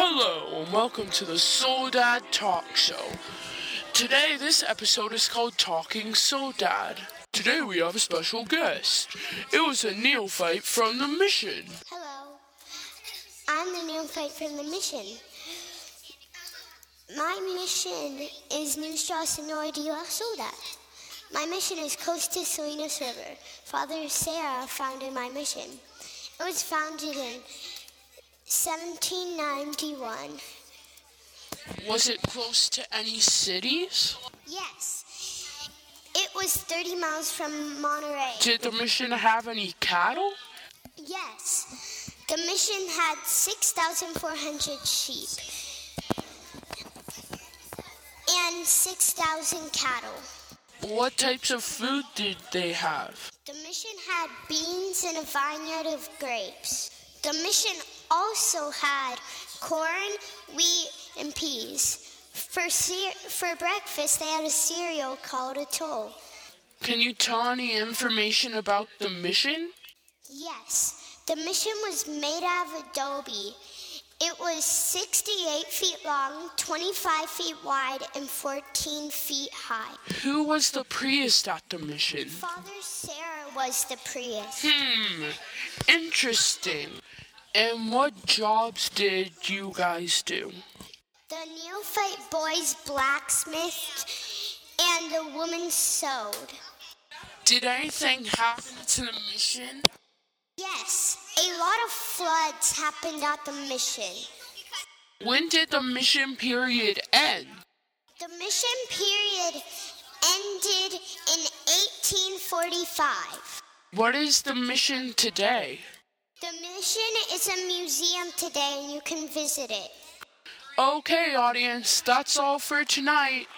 Hello, and welcome to the Soledad Talk Show. Today, this episode is called Talking Soledad. Today, we have a special guest. It was a neophyte from the mission. Hello, I'm the neophyte from the mission. My mission is Nuestra Señora de la Soda. My mission is Coast to Salinas River. Father Serra founded my mission. It was founded in 1791. Was it close to any cities? Yes, it was 30 miles from Monterey. Did the mission have any cattle? Yes, the mission had 6,400 sheep and 6,000 cattle. What types of food did they have? The mission had beans and a vineyard of grapes. The mission also had corn, wheat, and peas. For, for breakfast, they had a cereal called atole. Can you tell any information about the mission? Yes, the mission was made out of adobe. It was 68 feet long, 25 feet wide, and 14 feet high. Who was the priest at the mission? Father Serra was the priest. Hmm, interesting. And what jobs did you guys do? The neophyte boys blacksmithed, and the woman sewed. Did anything happen to the mission? Yes, a lot of floods happened at the mission. When did the mission period end? The mission period ended in 1845. What is the mission today? The mission is a museum today and you can visit it. Okay, audience, that's all for tonight.